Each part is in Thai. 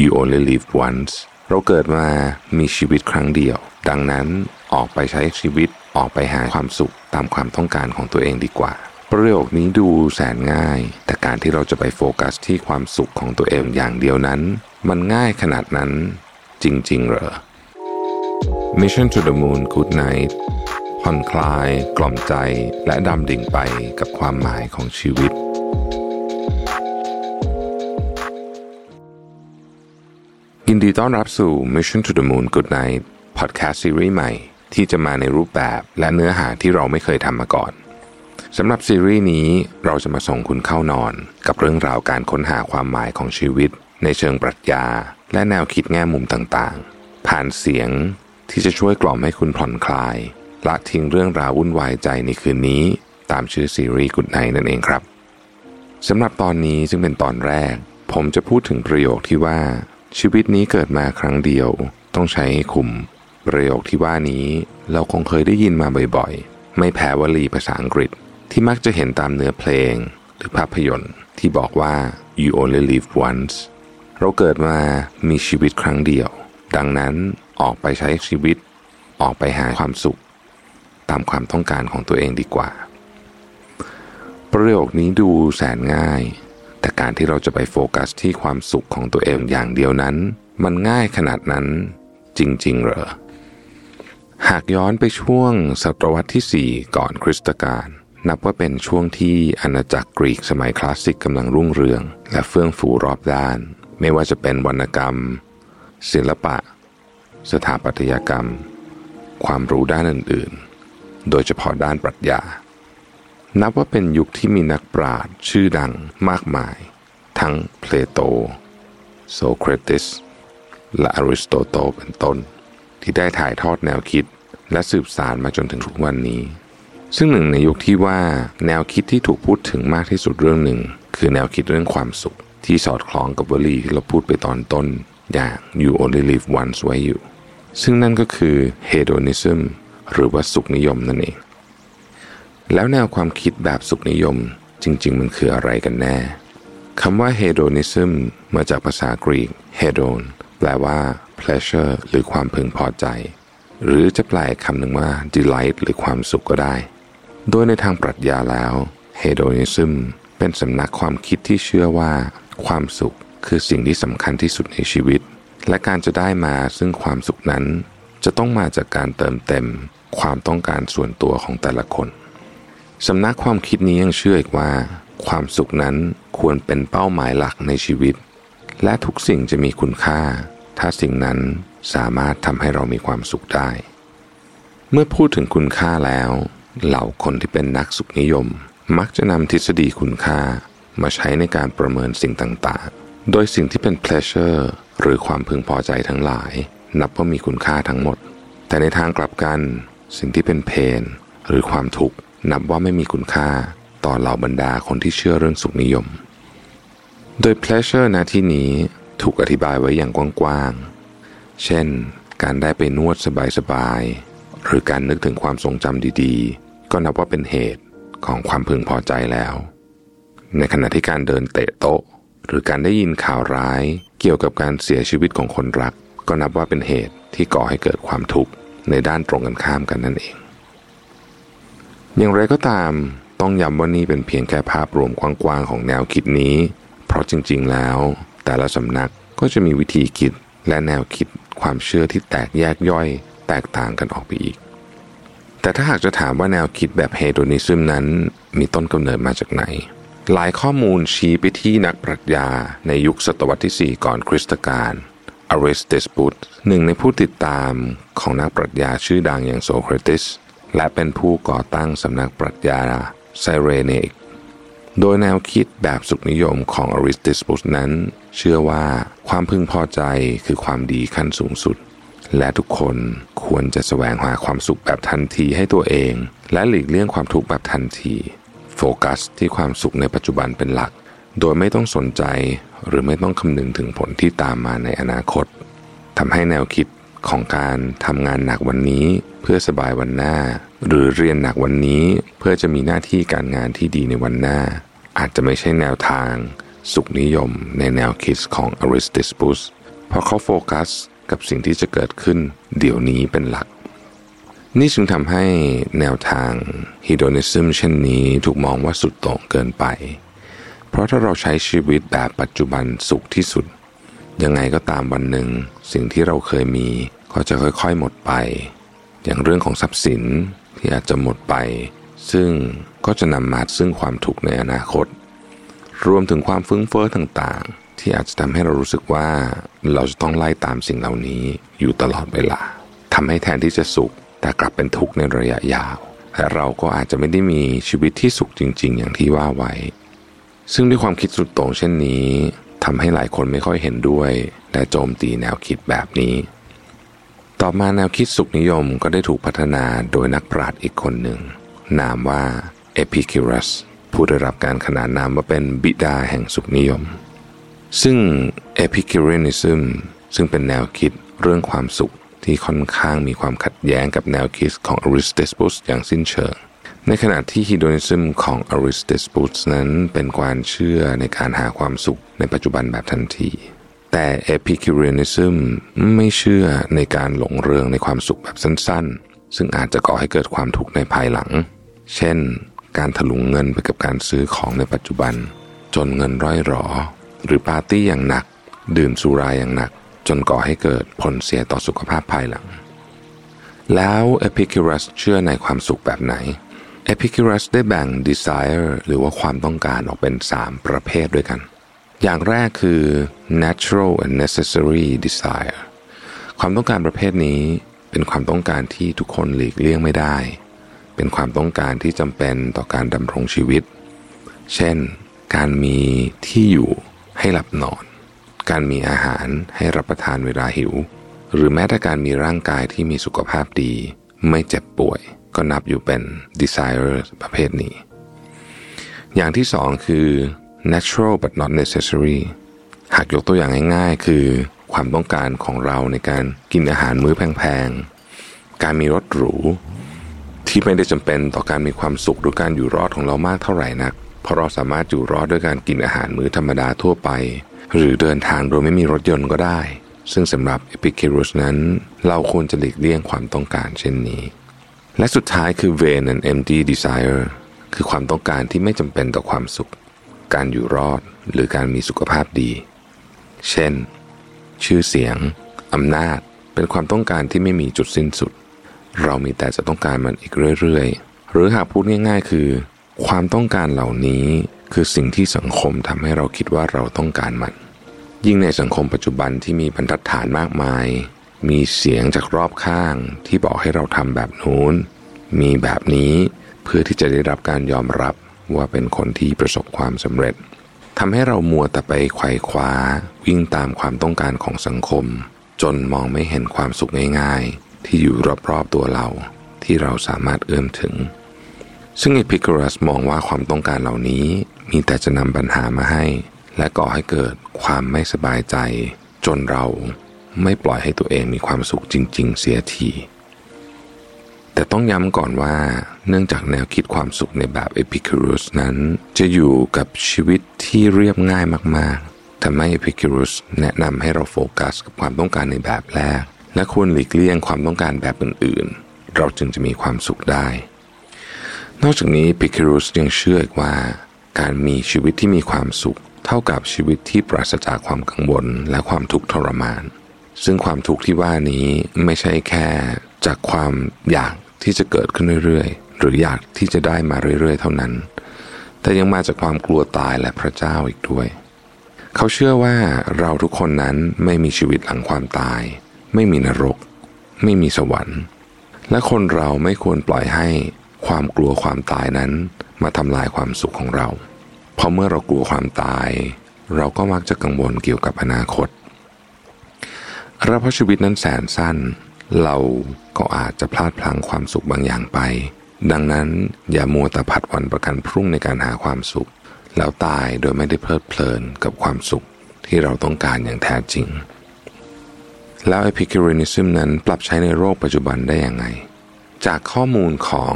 you only live once เราเกิดมามีชีวิตครั้งเดียว ดังนั้นออกไปใช้ชีวิตออกไปหาความสุขตามความต้องการของตัวเองดีกว่า ประโยคนี้ดูแสนง่าย แต่การที่เราจะไปโฟกัสที่ความสุขของตัวเองอย่างเดียวนั้น มันง่ายขนาดนั้น จริง ๆ เหรอ Mission to the Moon Good Night ผ่อนคลาย กล่อมใจและดำดิ่งไปกับความหมายของชีวิต ยินดีต้อนรับสู่ Mission to the Moon Good Night Podcast ซีรีส์ใหม่ ที่จะมาในรูปแบบและเนื้อหาที่เราไม่เคยทำมาก่อนสำหรับซีรีส์นี้เราจะมาส่งคุณเข้านอน กับเรื่องราวการค้นหาความหมายของชีวิต ในเชิงปรัชญา และแนวคิดแง่มุมต่างๆ ผ่านเสียงที่จะช่วยกล่อมให้คุณผ่อนคลาย ละทิ้งเรื่องราววุ่นวายใจในคืนนี้ ตามชื่อซีรีส์กุดไนนั่นเองครับสำหรับตอนนี้ซึ่งเป็นตอนแรก ผมจะพูดถึงประโยคที่ว่า ชีวิตนี้เกิดมาครั้งเดียว ต้องใช้ให้คุ้มประโยคที่ว่านี้เราคงเคยได้ยินมาบ่อยๆ ไม่แพ้วลีภาษาอังกฤษ ที่มักจะเห็นตามเนื้อเพลง หรือภาพยนตร์ ที่บอกว่า you only live once เราเกิดมามีชีวิตครั้งเดียว ดังนั้นออกไปใช้ชีวิต ออกไปหาความสุข ตามความต้องการของตัวเองดีกว่า ประโยคนี้ดูแสนง่าย แต่การที่เราจะไปโฟกัสที่ความสุขของตัวเองอย่างเดียวนั้น มันง่ายขนาดนั้นจริง ๆ เหรอ หากย้อนไปช่วงศตวรรษที่ 4 ก่อนคริสตกาลนับว่าเป็นช่วงที่อาณาจักรกรีกสมัยคลาสสิกกำลังรุ่งเรือง และเฟื่องฟูรอบด้าน ไม่ว่าจะเป็นวรรณกรรม ศิลปะ สถาปัตยกรรม ความรู้ด้านอื่น ๆ โดยเฉพาะด้านปรัชญา นับว่าเป็นยุคที่มีนักปราชญ์ชื่อดังมากมาย ทั้งเพลโต โซเครติส และอริสโตเติลเป็นต้น ที่ได้ถ่ายทอดแนวคิดและสืบสารมาจนถึงทุกวันนี้ ซึ่งหนึ่งในยุคที่ว่าแนวคิดที่ถูกพูดถึงมากที่สุดเรื่องหนึ่ง คือแนวคิดเรื่องความสุข ที่สอดคล้องกับวลีที่เราพูดไปตอนต้น อย่าง you only live once ไว้อยู่ ซึ่งนั่นก็คือ hedonism หรือว่าสุขนิยมนั่นเอง แล้วแนวความคิดแบบสุขนิยมจริง ๆ มันคืออะไรกันแน่คำว่า hedonism มาจากภาษากรีก hedon แปลว่า pleasure หรือความพึงพอใจ หรือจะแปลคำหนึ่งว่า delight หรือความสุขก็ได้ โดยในทางปรัชญาแล้ว hedonism เป็นสำนักความคิดที่เชื่อว่า ความสุขคือสิ่งที่สำคัญที่สุดในชีวิต และการจะได้มาซึ่งความสุขนั้น จะต้องมาจากการเติมเต็ม ความต้องการส่วนตัวของแต่ละคน สำนักความคิดนี้ยังเชื่ออีกว่า ความสุขนั้นควรเป็นเป้าหมายหลักในชีวิต และทุกสิ่งจะมีคุณค่า ถ้าสิ่งนั้นสามารถทำให้เรามีความสุขได้ เมื่อพูดถึงคุณค่าแล้ว เหล่าคนที่เป็นนักสุขนิยม มักจะนำทฤษฎีคุณค่ามาใช้ในการประเมินสิ่งต่างๆ โดยสิ่งที่เป็น pleasure หรือความพึงพอใจทั้งหลาย นับว่ามีคุณค่าทั้งหมด แต่ในทางกลับกัน สิ่งที่เป็น pain หรือความทุกข์ นับว่าไม่มีคุณค่าต่อเหล่าบรรดาคนที่เชื่อเรื่องสุขนิยม โดย pleasure นะที่นี้ถูกอธิบายไว้อย่างกว้างๆ เช่น การได้ไปนวดสบายๆ หรือการนึกถึงความทรงจำดีๆ ก็นับว่าเป็นเหตุของความพึงพอใจแล้ว ในขณะที่การเดินเตะโต๊ะ หรือการได้ยินข่าวร้ายเกี่ยวกับการเสียชีวิตของคนรัก ก็นับว่าเป็นเหตุที่ก่อให้เกิดความทุกข์ในด้านตรงกันข้ามกันนั่นเอง อย่างไรก็ตามต้องย้ำว่านี่เป็นเพียงแค่ภาพรวมกว้างๆของแนวคิดนี้ เพราะจริงๆแล้ว แต่ละสำนักก็จะมีวิธีคิดและแนวคิดความเชื่อที่แตกแยกย่อยแตกต่างกันออกไปอีก แต่ถ้าหากจะถามว่าแนวคิดแบบ Hedonism นั้น มีต้นกำเนิดมาจากไหน หลายข้อมูลชี้ไปที่นักปรัชญาในยุคศตวรรษที่ 4 ก่อนคริสตกาลอริสติปปุสหนึ่งในผู้ติดตามของนักปรัชญาชื่อดังอย่างโซเครติส และเป็นผู้ก่อตั้งสำนักปรัชญาไซเรเนกโดยแนวคิดแบบสุขนิยมของอริสติสปุสนั้น เชื่อว่าความพึงพอใจคือความดีขั้นสูงสุด และทุกคนควรจะแสวงหาความสุขแบบทันทีให้ตัวเอง และหลีกเลี่ยงความทุกข์แบบทันที โฟกัสที่ความสุขในปัจจุบันเป็นหลัก โดยไม่ต้องสนใจหรือไม่ต้องคำนึงถึงผลที่ตามมาในอนาคตทำให้แนวคิดของการทำงานหนักวันนี้ เพื่อสบายวันหน้า หรือเรียนหนักวันนี้เพื่อจะมีหน้าที่การงานที่ดีในวันหน้า อาจจะไม่ใช่แนวทาง สุขนิยมในแนวคิดของอริสติสปุสเพราะเขาโฟกัสกับสิ่งที่จะเกิดขึ้นเดี๋ยวนี้เป็นหลัก นี่จึงทำให้แนวทางฮิโดนิซึมเช่นนี้ถูกมองว่าสุดโต่งเกินไป เพราะถ้าเราใช้ชีวิตแบบปัจจุบันสุขที่สุด ยังไงก็ตามวันหนึ่ง สิ่งที่เราเคยมีก็จะค่อยๆหมดไป อย่างเรื่องของทรัพย์สินที่อาจจะหมดไป ซึ่งก็จะนำมาซึ่งความทุกข์ในอนาคต รวมถึงความฟุ้งเฟ้อต่างๆ ที่อาจจะทำให้เรารู้สึกว่าเราจะต้องไล่ตามสิ่งเหล่านี้อยู่ตลอดเวลาทำให้แทนที่จะสุข แต่กลับเป็นทุกข์ในระยะยาวและเราก็อาจจะไม่ได้มีชีวิตที่สุขจริง ๆ อย่างที่ว่าไว้ ซึ่งด้วยความคิดสุดโต่งเช่นนี้ทำให้หลายคนไม่ค่อยเห็นด้วย และโจมตีแนวคิดแบบนี้ ต่อมาแนวคิดสุขนิยมก็ได้ถูกพัฒนาโดยนักปราชญ์อีกคนหนึ่ง นามว่าเอพิคิวรัสผู้ได้รับการขนานนามว่าเป็นบิดาแห่งสุขนิยม ซึ่ง Epicureanism ซึ่งเป็นแนวคิดเรื่องความสุขที่ค่อนข้างมีความขัดแย้งกับแนวคิดของอริสติปปุสอย่างสิ้นเชิง ในขณะที่ Hedonism ของอริสติปปุสนั้นเป็นความเชื่อในการหาความสุขในปัจจุบันแบบทันที แต่ Epicureanism ไม่เชื่อในการหลงเริงในความสุขแบบสั้นๆ ซึ่งอาจจะก่อให้เกิดความทุกข์ในภายหลัง เช่น การถลุงเงินไปกับการซื้อของในปัจจุบัน จนเงินร่อยหรอ หรือปาร์ตี้อย่างหนัก ดื่มสุราอย่างหนัก จนก่อให้เกิดผลเสียต่อสุขภาพภายหลัง แล้วเอพิคิวรัสเชื่อในความสุขแบบไหนเอพิคิวรัสได้แบ่ง desire หรือว่าความต้องการออกเป็น 3 ประเภทด้วยกัน อย่างแรกคือ natural and necessary desire ความต้องการประเภทนี้เป็นความต้องการที่ทุกคนหลีกเลี่ยงไม่ได้ เป็นความต้องการที่จำเป็นต่อการดำรงชีวิต เช่น การมีที่อยู่ให้หลับนอน การมีอาหารให้รับประทานเวลาหิว หรือแม้แต่การมีร่างกายที่มีสุขภาพดี ไม่เจ็บป่วย ก็นับอยู่เป็น desire ประเภทนี้ อย่างที่สองคือ natural but not necessary หากยกตัวอย่างง่ายๆ คือความต้องการของเราในการกินอาหารมื้อแพงๆ การมีรถหรู ที่ไม่ได้จำเป็นต่อการมีความสุขหรือการอยู่รอดของเรามากเท่าไหร่นัก เพราะเราสามารถอยู่รอดด้วยการกินอาหารมื้อธรรมดาทั่วไป หรือเดินทางโดยไม่มีรถยนต์ก็ได้ ซึ่งสำหรับเอพิเครุสนั้น เราควรจะหลีกเลี่ยงความต้องการเช่นนี้ และสุดท้ายคือ vain and empty desire คือความต้องการที่ไม่จำเป็นต่อความสุข การอยู่รอดหรือการมีสุขภาพดี เช่น ชื่อเสียงอำนาจเป็นความต้องการที่ไม่มีจุดสิ้นสุด เรามีแต่จะต้องการมันอีกเรื่อยๆ หรือหากพูดง่าย ๆ คือ ความต้องการเหล่านี้คือสิ่งที่สังคมทำให้เราคิดว่าเราต้องการมัน ยิ่งในสังคมปัจจุบันที่มีบรรทัดฐานมากมาย มีเสียงจากรอบข้างที่บอกให้เราทำแบบนู้น มีแบบนี้เพื่อที่จะได้รับการยอมรับ ว่าเป็นคนที่ประสบความสำเร็จทำให้เรามัวแต่ไปไขว่คว้า วิ่งตามความต้องการของสังคม จนมองไม่เห็นความสุขง่ายๆ ที่อยู่รอบๆตัวเรา ที่เราสามารถเอื้อมถึง ซึ่งเอพิครัสมองว่าความต้องการเหล่านี้มีแต่จะนำปัญหามาให้ และก่อให้เกิดความไม่สบายใจ จนเราไม่ปล่อยให้ตัวเองมีความสุขจริง ๆ เสียที แต่ต้องย้ำก่อนว่าเนื่องจากแนวคิดความสุขในแบบเอพิคิรุสนั้น จะอยู่กับชีวิตที่เรียบง่ายมากๆทำให้เอพิคิรุสแนะนำให้เราโฟกัสกับความต้องการในแบบแรก และควรหลีกเลี่ยงความต้องการแบบอื่นๆ เราจึงจะมีความสุขได้ นอกจากนี้พิคิรุสยังเชื่ออีกว่า การมีชีวิตที่มีความสุข เท่ากับชีวิตที่ปราศจากความกังวลและความทุกข์ทรมาน ซึ่งความทุกข์ที่ว่านี้ไม่ใช่แค่จากความอยาก ที่จะเกิดขึ้นเรื่อยๆ หรืออยากที่จะได้มาเรื่อยๆ เท่านั้น แต่ยังมาจากความกลัวตายและพระเจ้าอีกด้วย เขาเชื่อว่าเราทุกคนนั้นไม่มีชีวิตหลังความตาย ไม่มีนรก ไม่มีสวรรค์ และคนเราไม่ควรปล่อยให้ความกลัวความตายนั้นมาทำลายความสุขของเรา เพราะเมื่อเรากลัวความตาย เราก็มักจะกังวลเกี่ยวกับอนาคตเราเพราะชีวิตนั้นแสนสั้น เรา ก็อาจจะพลาดพลั้งความสุขบางอย่างไป ดังนั้นอย่ามัวแต่ผัดวันประกันพรุ่งในการหาความสุข แล้วตายโดยไม่ได้เพลิดเพลินกับความสุขที่เราต้องการอย่างแท้จริง แล้วเอพิคิรินิซึมนั้นปรับใช้ในโลกปัจจุบันได้อยังไง จากข้อมูลของ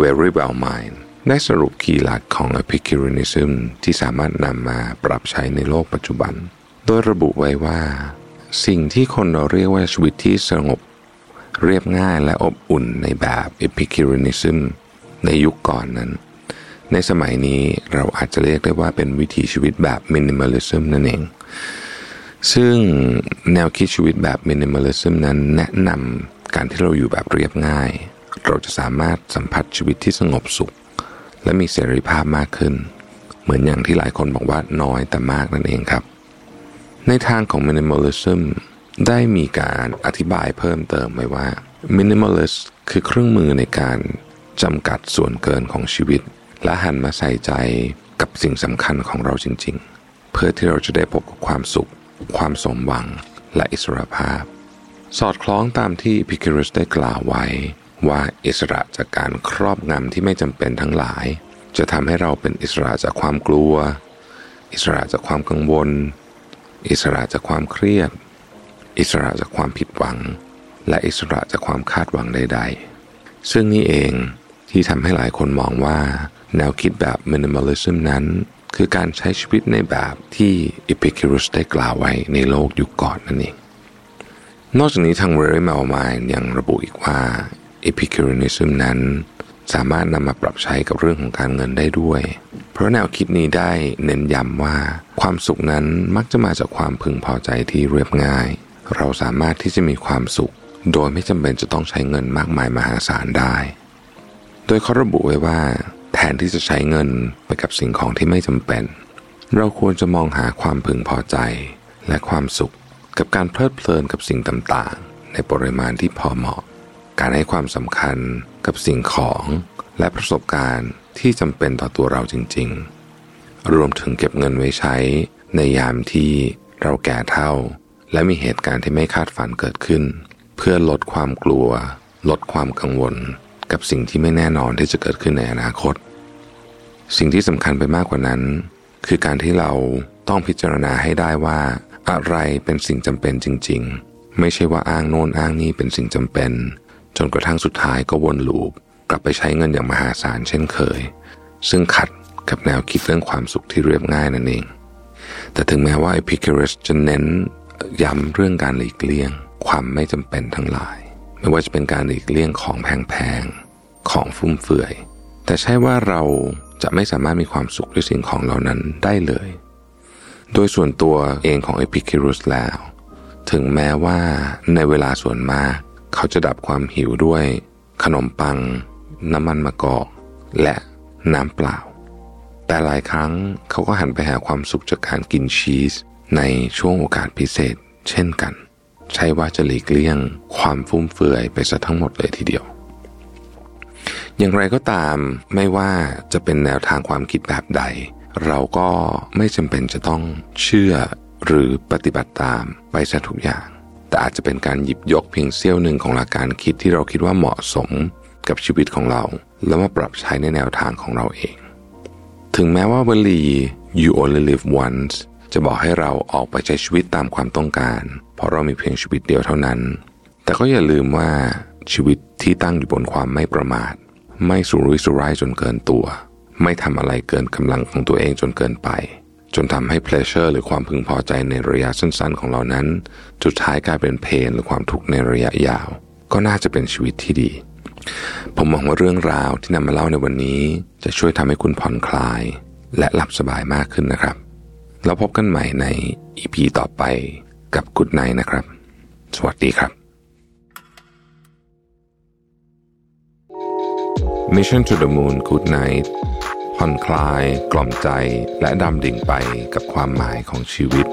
Very Well Mind ได้สรุปคีย์หลักของ Epicureanism ที่สามารถนำมาปรับใช้ในโลกปัจจุบัน โดยระบุไว้ว่า สิ่งที่คนเราเรียกว่าชีวิตที่สงบ เรียบง่ายและอบอุ่นในแบบ Epicureanism ในยุคก่อนนั้น ในสมัยนี้เราอาจจะเรียกได้ว่าเป็นวิถีชีวิตแบบ Minimalism นั่นเอง ซึ่งแนวคิดชีวิตแบบ Minimalism นั้นแนะนำการที่เราอยู่แบบเรียบง่าย เราจะสามารถสัมผัสชีวิตที่สงบสุข และมีเสรีภาพมากขึ้น เหมือนอย่างที่หลายคนบอกว่าน้อยแต่มากนั่นเองครับ ในทางของ Minimalism ได้มีการอธิบายเพิ่มเติมไว้ว่า minimalist คือเครื่องมือในการจำกัดส่วนเกินของชีวิต และหันมาใส่ใจกับสิ่งสำคัญของเราจริง ๆ เพื่อที่เราจะได้พบกับความสุข ความสมหวังและอิสรภาพ สอดคล้องตามที่พิคิรุสได้กล่าวไว้ ว่าอิสระจากการครอบงำที่ไม่จำเป็นทั้งหลาย จะทำให้เราเป็นอิสระจากความกลัว อิสระจากความกังวล อิสระจากความเครียด อิสระจากความผิดหวัง และอิสระจากความคาดหวังใด ๆ ซึ่งนี่เองที่ทำให้หลายคนมองว่า แนวคิดแบบ minimalism นั้น คือการใช้ชีวิตในแบบที่ Epicurus ได้กล่าวไว้ในโลกยุคก่อนนั่นเอง นอกจากนี้ทาง Very Malmind ยังระบุอีกว่า Epicureanism นั้นสามารถนำมาปรับใช้กับเรื่องของการเงินได้ด้วย เพราะแนวคิดนี้ได้เน้นย้ำว่า ความสุขนั้นมักจะมาจากความพึงพอใจที่เรียบง่าย เราสามารถที่จะมีความสุข โดยไม่จำเป็นจะต้องใช้เงินมากมายมหาศาลได้ โดยเขาระบุไว้ว่า แทนที่จะใช้เงินไปกับสิ่งของที่ไม่จำเป็น เราควรจะมองหาความพึงพอใจ และความสุขกับการเพลิดเพลินกับสิ่งต่างๆ ในปริมาณที่พอเหมาะ การให้ความสำคัญกับสิ่งของและประสบการณ์ที่จำเป็นต่อตัวเราจริง ๆ รวมถึงเก็บเงินไว้ใช้ในยามที่เราแก่เท่า และมีเหตุการณ์ที่ไม่คาดฝันเกิดขึ้น เพื่อลดความกลัว ลดความกังวล กับสิ่งที่ไม่แน่นอนที่จะเกิดขึ้นในอนาคต สิ่งที่สำคัญไปมากกว่านั้น คือการที่เราต้องพิจารณาให้ได้ว่า อะไรเป็นสิ่งจำเป็นจริง ๆ ไม่ใช่ว่าอ้างโน่นอ้างนี้เป็นสิ่งจำเป็น จนกระทั่งสุดท้ายก็วนลูปกลับไปใช้เงินอย่างมหาศาลเช่นเคย ซึ่งขัดกับแนวคิดเรื่องความสุขที่เรียบง่ายนั่นเอง แต่ถึงแม้ว่า Epicurus จะเน้น ย้ำเรื่องการหลีกเลี่ยง ความไม่จำเป็นทั้งหลาย ไม่ว่าจะเป็นการหลีกเลี่ยงของแพงๆของฟุ่มเฟือย แต่ใช่ว่าเราจะไม่สามารถมีความสุขด้วยสิ่งของเหล่านั้นได้เลย โดยส่วนตัวเองของเอพิคิรุสแล้ว ถึงแม้ว่าในเวลาส่วนมาก เขาจะดับความหิวด้วย ขนมปัง น้ำมันมะกอก และน้ำเปล่า แต่หลายครั้งเขาก็หันไปหาความสุขจากการกินชีส ในช่วงโอกาสพิเศษ เช่นกัน ใช่ว่าจะหลีกเลี่ยงความฟุ่มเฟือยไปซะทั้งหมดเลยทีเดียว อย่างไรก็ตามไม่ว่าจะเป็นแนวทางความคิดแบบใด เราก็ไม่จำเป็นจะต้องเชื่อหรือปฏิบัติตามไปซะทุกอย่าง แต่อาจจะเป็นการหยิบยกเพียงเสี้ยวหนึ่งของหลักการคิดที่เราคิดว่าเหมาะสมกับชีวิตของเรา แล้วมาปรับใช้ในแนวทางของเราเอง ถึงแม้ว่าวลี you only live once จะบอกให้เราออกไปใช้ชีวิตตามความต้องการ เพราะเรามีเพียงชีวิตเดียวเท่านั้น แต่ก็อย่าลืมว่าชีวิตที่ตั้งอยู่บนความไม่ประมาท ไม่สุรุ่ยสุร่ายจนเกินตัว ไม่ทำอะไรเกินกำลังของตัวเองจนเกินไป จนทำให้เพลชเชอร์หรือความพึงพอใจในระยะสั้นๆ ของเรานั้นสุดท้ายกลายเป็นเพนหรือความทุกข์ในระยะยาว ก็น่าจะเป็นชีวิตที่ดี ผมมองว่าเรื่องราวที่นำมาเล่าในวันนี้ จะช่วยทำให้คุณผ่อนคลาย และหลับสบายมากขึ้นนะครับ แล้วพบกันใหม่ในอีพีต่อไปกับกุดไนนะครับ สวัสดีครับ Mission to the Moon Good Night ผ่อนคลาย กล่อมใจและดำดิ่งไปกับความหมายของชีวิต